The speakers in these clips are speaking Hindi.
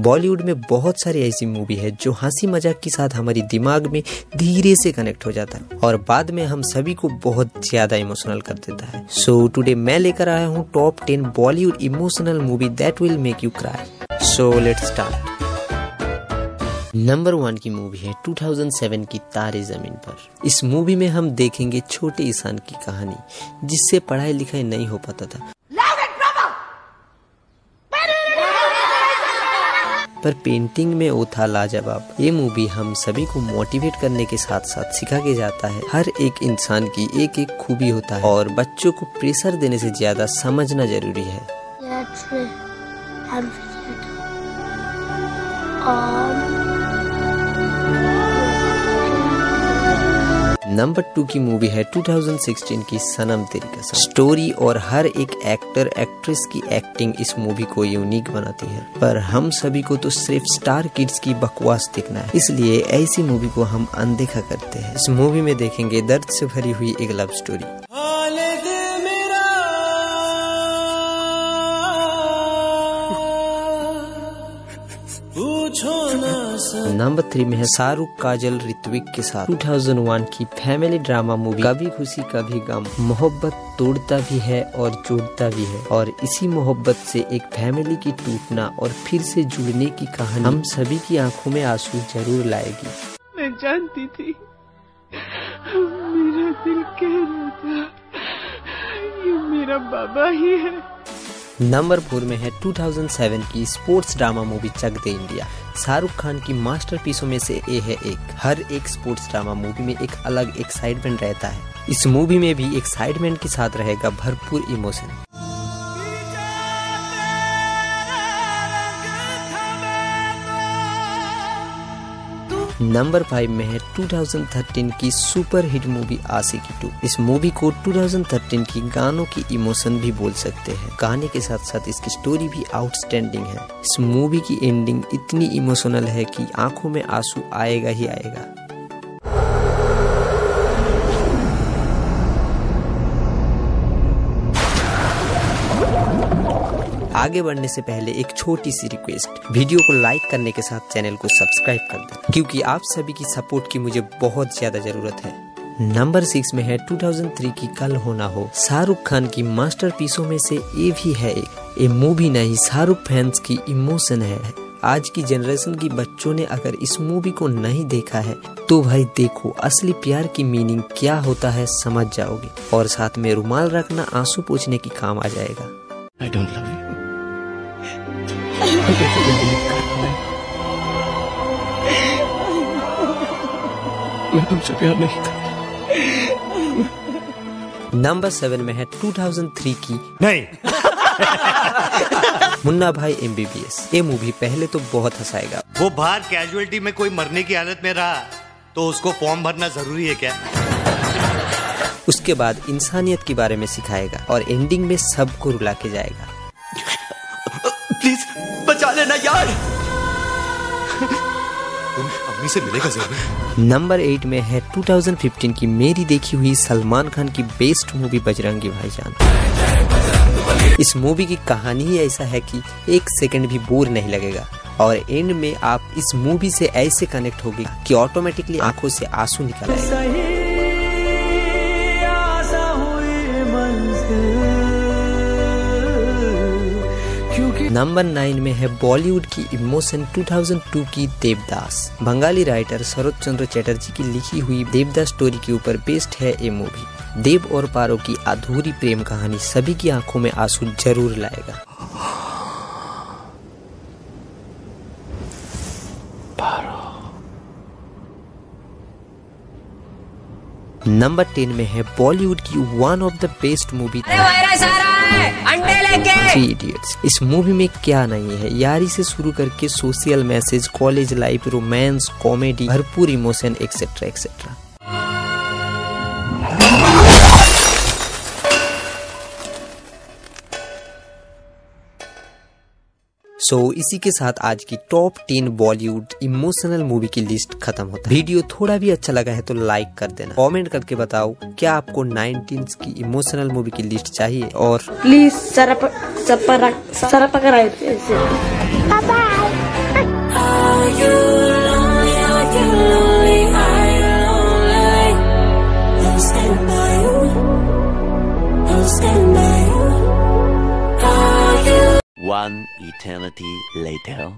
बॉलीवुड में बहुत सारी ऐसी मूवी है जो हँसी मज़ाक के साथ हमारी दिमाग में धीरे से कनेक्ट हो जाता है और बाद में हम सभी को बहुत ज़्यादा इमोशनल कर देता है। सो so, टुडे मैं लेकर आया हूँ top ten Bollywood emotional movie that will make you cry so let start number one की मूवी है 2007 की तारे ज़मीन पर। इस मूवी में हम देखेंगे छोटे ईसान की कहानी जिससे पढ़ाई लिखाई नहीं हो पाता था। पर पेंटिंग में वो था लाजवाब। ये मूवी हम सभी को मोटिवेट करने के साथ साथ सिखा के जाता है। हर एक इंसान की एक एक खूबी होता है और बच्चों को प्रेशर देने से ज़्यादा समझना ज़रूरी है। नंबर टू की मूवी है 2016 की सनम तेरी कसम। स्टोरी और हर एक एक्टर, एक्ट्रेस की एक्टिंग इस मूवी को यूनिक बनाती है। पर हम सभी को तो सिर्फ़ स्टार किड्स की बकवास दिखना है। इसलिए ऐसी मूवी को हम अनदेखा करते हैं। इस मूवी में देखेंगे दर्द से भरी हुई एक लव स्टोरी नंबर थ्री में है शाहरुख काजल ऋत्विक के साथ। 2001 की फैमिली ड्रामा मूवी कभी खुशी कभी गम। मोहब्बत तोड़ता भी है और जोड़ता भी है। और इसी मोहब्बत से एक फैमिली की टूटना और फिर से जुड़ने की कहानी हम सभी की आँखों में आँसू ज़रूर लाएगी। मैं जानती थी। मेरा दिल कह रहा था ये मेरा बाबा ही है। नंबर फोर में है 2007 की sports drama movie Chak De India. Shahrukh Khan की मास्टरपीसों में से ये है एक। हर एक स्पोर्ट्स ड्रामा मूवी में एक अलग एक्साइटमेंट रहता है। इस मूवी में भी एक्साइटमेंट के साथ रहेगा भरपूर इमोशन। नंबर फाइव में है 2013 की super hit movie Aashiqui two. इस मूवी को 2013 की गानों की इमोशन भी बोल सकते हैं। गाने के साथ साथ इसकी स्टोरी भी आउटस्टैंडिंग है। इस मूवी की एंडिंग इतनी इमोशनल है कि आँखों में आँसू आएगा ही आएगा। आगे बढ़ने से पहले एक छोटी सी रिक्वेस्ट वीडियो को लाइक करने के साथ चैनल को सब्सक्राइब कर दें, क्योंकि आप सभी की सपोर्ट की मुझे बहुत ज़्यादा ज़रूरत है। नंबर सिक्स में है 2003 की कल होना हो। शाहरुख खान की मास्टर पीसों में से ये भी है एक। ये मूवी नहीं, शाहरुख फैंस की इमोशन है। आज की जनरेशन की बच्चों ने अगर इस मूवी को नहीं देखा है तो भाई देखो, असली प्यार की मीनिंग क्या होता है, समझ जाओगे। और साथ में रुमाल रखना आँसू पूछने की काम आ जाएगा। मैं तुमसे प्यार नहीं करता। नंबर सेवन में है 2003 की नहीं। मुन्ना भाई एमबीबीएस ये मूवी पहले तो बहुत हंसाएगा। वो बाहर कैजुअलिटी में कोई मरने की हालत में रहा तो उसको फॉर्म भरना ज़रूरी है क्या? उसके बाद इंसानियत के बारे में सिखाएगा और एंडिंग में सबको रुला के जाएगा। प्लीज़ बचा लेना यार। तुम अम्मी से मिलेगा ज़रूर। नंबर एट में है 2015 की मेरी देखी हुई सलमान खान की बेस्ट मूवी बजरंगी भाईजान। इस मूवी की कहानी ही ऐसा है कि एक सेकंड भी बोर नहीं लगेगा। और एंड में आप इस मूवी से ऐसे कनेक्ट होगी कि ऑटोमेटिकली आँखों से आँसू निकल आएगा। नंबर नाइन में है बॉलीवुड की इमोशन 2002 की देवदास। बंगाली राइटर शरद चंद्र चैटर्जी की लिखी हुई देवदास स्टोरी के ऊपर बेस्ड है ये मूवी देव और पारो की अधूरी प्रेम कहानी सभी की आँखों में आँसू ज़रूर लाएगा। नंबर टेन में है बॉलीवुड की one of the best movie idiots इस मूवी में क्या नहीं है? यारी से शुरू करके social message college life romance comedy भरपूर emotion etcetera etcetera so so, इसी के साथ आज की top ten Bollywood emotional movie की लिस्ट खत्म होता है। वीडियो थोड़ा भी अच्छा लगा है तो लाइक कर देना। कमेंट करके बताओ क्या आपको नाइनटीन की इमोशनल मूवी की लिस्ट चाहिए? और प्लीज़ सरप सरप सरप sarap, sarap, sarap, eternity later.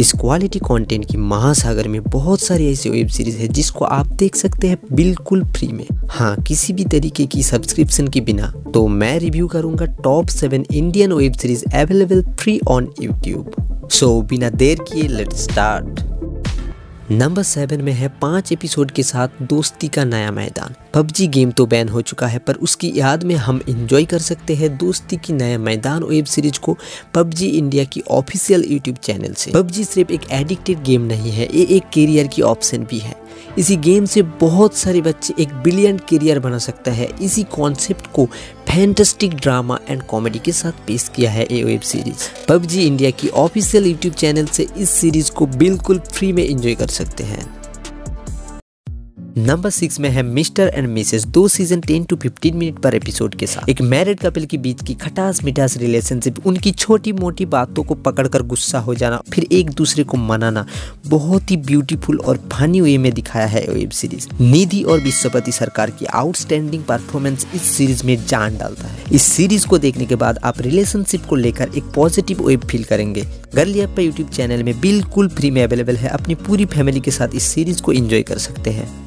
इस क्वालिटी कंटेंट की महासागर में बहुत सारी ऐसी वेब सीरीज़ है जिसको आप देख सकते हैं बिल्कुल फ्री में। हाँ किसी भी तरीके की सब्सक्रिप्शन के बिना। तो मैं रिव्यू करूँगा top seven Indian web series available free on YouTube so बिना देर किए लेट स्टार्ट नंबर सेवन में है पाँच एपिसोड के साथ दोस्ती का नया मैदान। पबजी गेम तो बैन हो चुका है, पर उसकी याद में हम इंजॉय कर सकते हैं दोस्ती की नया मैदान वेब सीरीज़ को पबजी इंडिया की ऑफिशियल यूट्यूब चैनल से। पबजी सिर्फ़ एक एडिक्टेड गेम नहीं है, ये एक करियर की ऑप्शन भी है। इसी गेम से बहुत सारे बच्चे एक ब्रिलियंट करियर बना सकता है। इसी कॉन्सेप्ट को फैंटेस्टिक ड्रामा एंड कॉमेडी के साथ पेश किया है ये वेब सीरीज़ पबजी इंडिया की ऑफिशियल यूट्यूब चैनल से इस सीरीज़ को बिल्कुल फ्री में इंजॉय कर सकते हैं। नंबर सिक्स में है मिस्टर एंड मिसेस दो season ten to fifteen minute पर एपिसोड के साथ। एक मैरिड कपिल के बीच की खटास मिठास रिलेशनशिप उनकी छोटी मोटी बातों को पकड़कर गुस्सा हो जाना, फिर एक दूसरे को मनाना, बहुत ही ब्यूटीफुल और फनी वे में दिखाया है वेब सीरीज़ निधि और विश्वपति सरकार की आउटस्टैंडिंग परफॉर्मेंस इस सीरीज़ में जान डालता है। इस सीरीज़ को देखने के बाद आप रिलेशनशिप को लेकर एक पॉजिटिव वेब फील करेंगे। गर्ली अप्पा यूट्यूब चैनल में बिल्कुल फ्री में अवेलेबल है। अपनी पूरी फैमिली के साथ इस सीरीज़ को एंजॉय कर सकते हैं।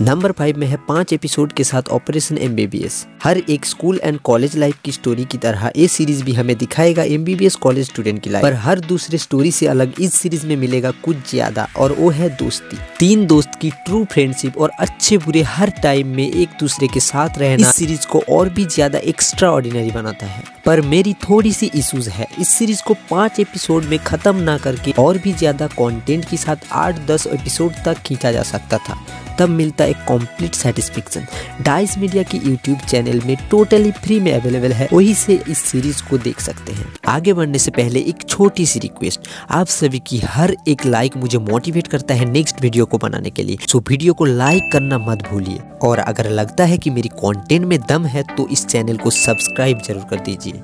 नंबर फाइव में है पाँच एपिसोड के साथ ऑपरेशन एमबीबीएस हर एक स्कूल एंड कॉलेज लाइफ की स्टोरी की तरह ये सीरीज़ भी हमें दिखाएगा एमबीबीएस कॉलेज स्टूडेंट की लाइफ पर हर दूसरे स्टोरी से अलग इस सीरीज़ में मिलेगा कुछ ज़्यादा, और वो है दोस्ती। तीन दोस्त की ट्रू फ्रेंडशिप और अच्छे बुरे हर टाइम में एक दूसरे के साथ रहना इस सीरीज़ को और भी ज़्यादा एक्स्ट्रा ऑर्डिनरी बनाता है। पर मेरी थोड़ी सी इश्यूज़ है। इस सीरीज़ को पाँच एपिसोड में खत्म ना करके और भी ज़्यादा कंटेंट के साथ आठ दस एपिसोड तक खींचा जा सकता था। तब मिलता है कंप्लीट सेटिस्फेक्शन डाइस मीडिया की यूट्यूब चैनल में टोटली फ्री में अवेलेबल है। वही से इस सीरीज़ को देख सकते हैं। आगे बढ़ने से पहले एक छोटी सी रिक्वेस्ट आप सभी की हर एक लाइक मुझे मोटिवेट करता है नेक्स्ट वीडियो को बनाने के लिए। सो वीडियो को लाइक करना मत भूलिए। और अगर लगता है कि मेरी कंटेंट में दम है तो इस चैनल को सब्सक्राइब ज़रूर कर दीजिए।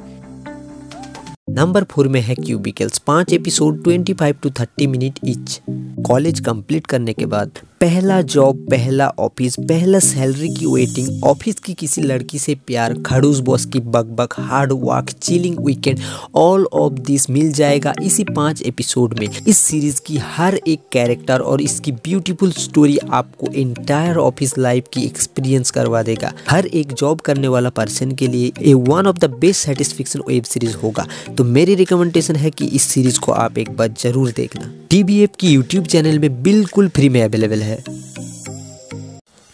नंबर फोर में है क्यूबिकल्स पाँच episode 25 to 30 minute each college complete करने के बाद पहला जॉब पहला ऑफ़िस पहला सैलरी की वेटिंग ऑफ़िस की किसी लड़की से प्यार, खड़ूस बॉस की बकबक hard work chilling weekend all of this मिल जाएगा इसी पाँच एपिसोड में। इस सीरीज़ की हर एक कैरेक्टर और इसकी ब्यूटीफुल स्टोरी आपको एंटायर ऑफ़िस लाइफ की एक्सपीरियंस करवा देगा। हर एक जॉब करने वाला पर्सन के लिए a one of the best satisfaction web series होगा। तो मेरी रिकमेंडेशन है कि इस सीरीज़ को आप एक बार ज़रूर देखना। टीबीएफ की यूट्यूब चैनल में बिल्कुल फ्री में अवेलेबल है। है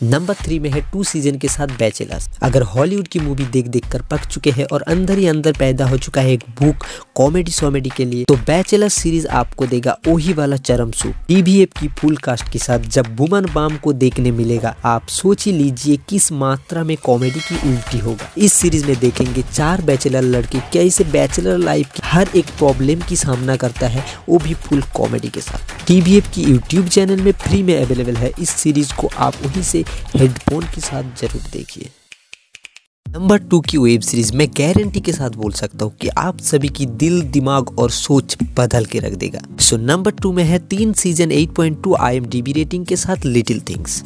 नंबर थ्री में है टू सीज़न के साथ बैचलर्स। अगर हॉलीवुड की मूवी देख देख कर पक चुके हैं और अंदर ही अंदर पैदा हो चुका है एक भूख कॉमेडी सॉमेडी के लिए तो बैचलर सीरीज़ आपको देगा ओही वाला चरम सूप टीवीएफ की फुल कास्ट के साथ जब बुमन बाम को देखने मिलेगा, आप सोच ही लीजिए किस मात्रा में कॉमेडी की उल्टी होगा। इस सीरीज़ में देखेंगे चार बैचलर लड़के कैसे बैचलर लाइफ की हर एक प्रॉब्लम की सामना करता है, वो भी फुल कॉमेडी के साथ। टीवीएफ की यूट्यूब चैनल में फ्री में अवेलेबल है। इस सीरीज़ को आप वहीं से हेडफोन के साथ ज़रूर देखिए। नंबर टू की वेब सीरीज़ मैं गारंटी के साथ बोल सकता हूँ कि आप सभी की दिल, दिमाग और सोच बदल के रख देगा। सो नंबर टू में है तीन सीज़न 8.2 आईएमडीबी रेटिंग के साथ लिटिल थिंग्स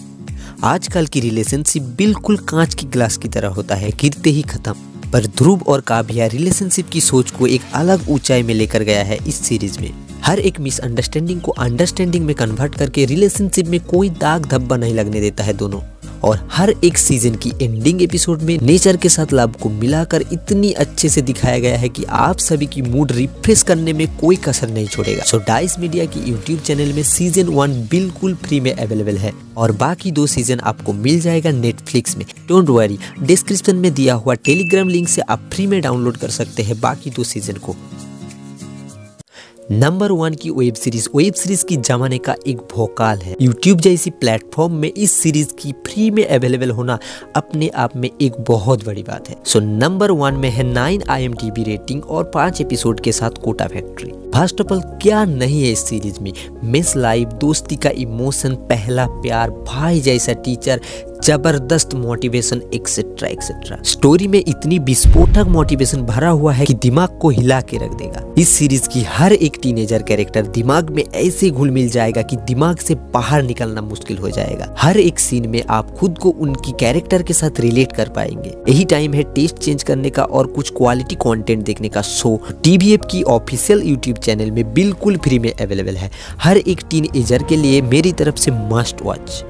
आजकल की रिलेशनशिप बिल्कुल कांच की ग्लास की तरह होता है, गिरते ही खत्म। पर ध्रुव और काव्या रिलेशनशिप की सोच को एक अलग ऊंचाई में लेकर गया है इस सीरीज़ में। हर एक मिसअंडरस्टैंडिंग को अंडरस्टैंडिंग में कन्वर्ट करके रिलेशनशिप में कोई दाग धब्बा नहीं लगने देता है दोनों। और हर एक सीज़न की एंडिंग एपिसोड में नेचर के साथ लव को मिलाकर इतनी अच्छे से दिखाया गया है कि आप सभी की मूड रिफ्रेश करने में कोई कसर नहीं छोड़ेगा। सो डाइस मीडिया की यूट्यूब चैनल में सीज़न वन बिल्कुल फ्री में अवेलेबल है। और बाकी दो सीज़न आपको मिल जाएगा नेटफ्लिक्स में। डोंट वरी डिस्क्रिप्शन में दिया हुआ टेलीग्राम लिंक से आप फ्री में डाउनलोड कर सकते हैं बाकी दो सीज़न को। नंबर वन की वेब सीरीज़ वेब सीरीज़ की जमाने का एक भोकाल है। यूट्यूब जैसी प्लेटफॉर्म में इस सीरीज़ की फ्री में अवेलेबल होना अपने आप में एक बहुत बड़ी बात है। सो नंबर वन में है नाइन आई रेटिंग और पाँच एपिसोड के साथ Kota factory first of all क्या नहीं है इस सीरीज़ में? मिस लाइफ दोस्ती का इमोशन पहला प्यार, भाई जैसा टीचर ज़बरदस्त मोटिवेशन एक्सेट्रा एक्सेट्रा स्टोरी में इतनी विस्फोटक मोटिवेशन भरा हुआ है कि दिमाग को हिला के रख देगा। इस सीरीज़ की हर एक टीनेजर कैरेक्टर दिमाग में ऐसे घुल मिल जाएगा कि दिमाग से बाहर निकलना मुश्किल हो जाएगा। हर एक सीन में आप खुद को उनकी कैरेक्टर के साथ रिलेट कर पाएँगे। यही टाइम है टेस्ट चेंज करने का और कुछ क्वालिटी कंटेंट देखने का। शो टीवीएफ की ऑफिशियल यूट्यूब चैनल में बिल्कुल फ्री में अवेलेबल है। हर एक टीन एजर के लिए मेरी तरफ़ से मस्ट वॉच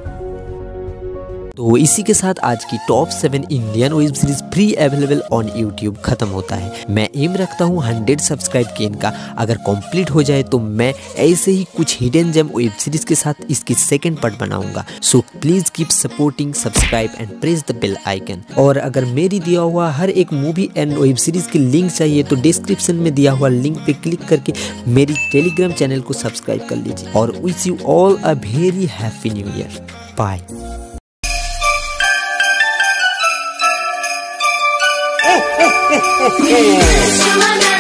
तो इसी के साथ आज की top seven Indian web series free available on YouTube खत्म होता है। मैं एम रखता हूँ हंड्रेड सब्सक्राइब के इनका। अगर कंप्लीट हो जाए तो मैं ऐसे ही कुछ हिडन जेम वेब सीरीज़ के साथ इसकी सेकंड पार्ट बनाऊँगा। So please keep supporting subscribe and press the bell icon और अगर मेरी दिया हुआ हर एक मूवी एंड वेब सीरीज़ की लिंक चाहिए तो डिस्क्रिप्शन में दिया हुआ लिंक पे क्लिक करके मेरी टेलीग्राम चैनल को सब्सक्राइब कर लीजिए। और wish you all a very happy new year bye Show my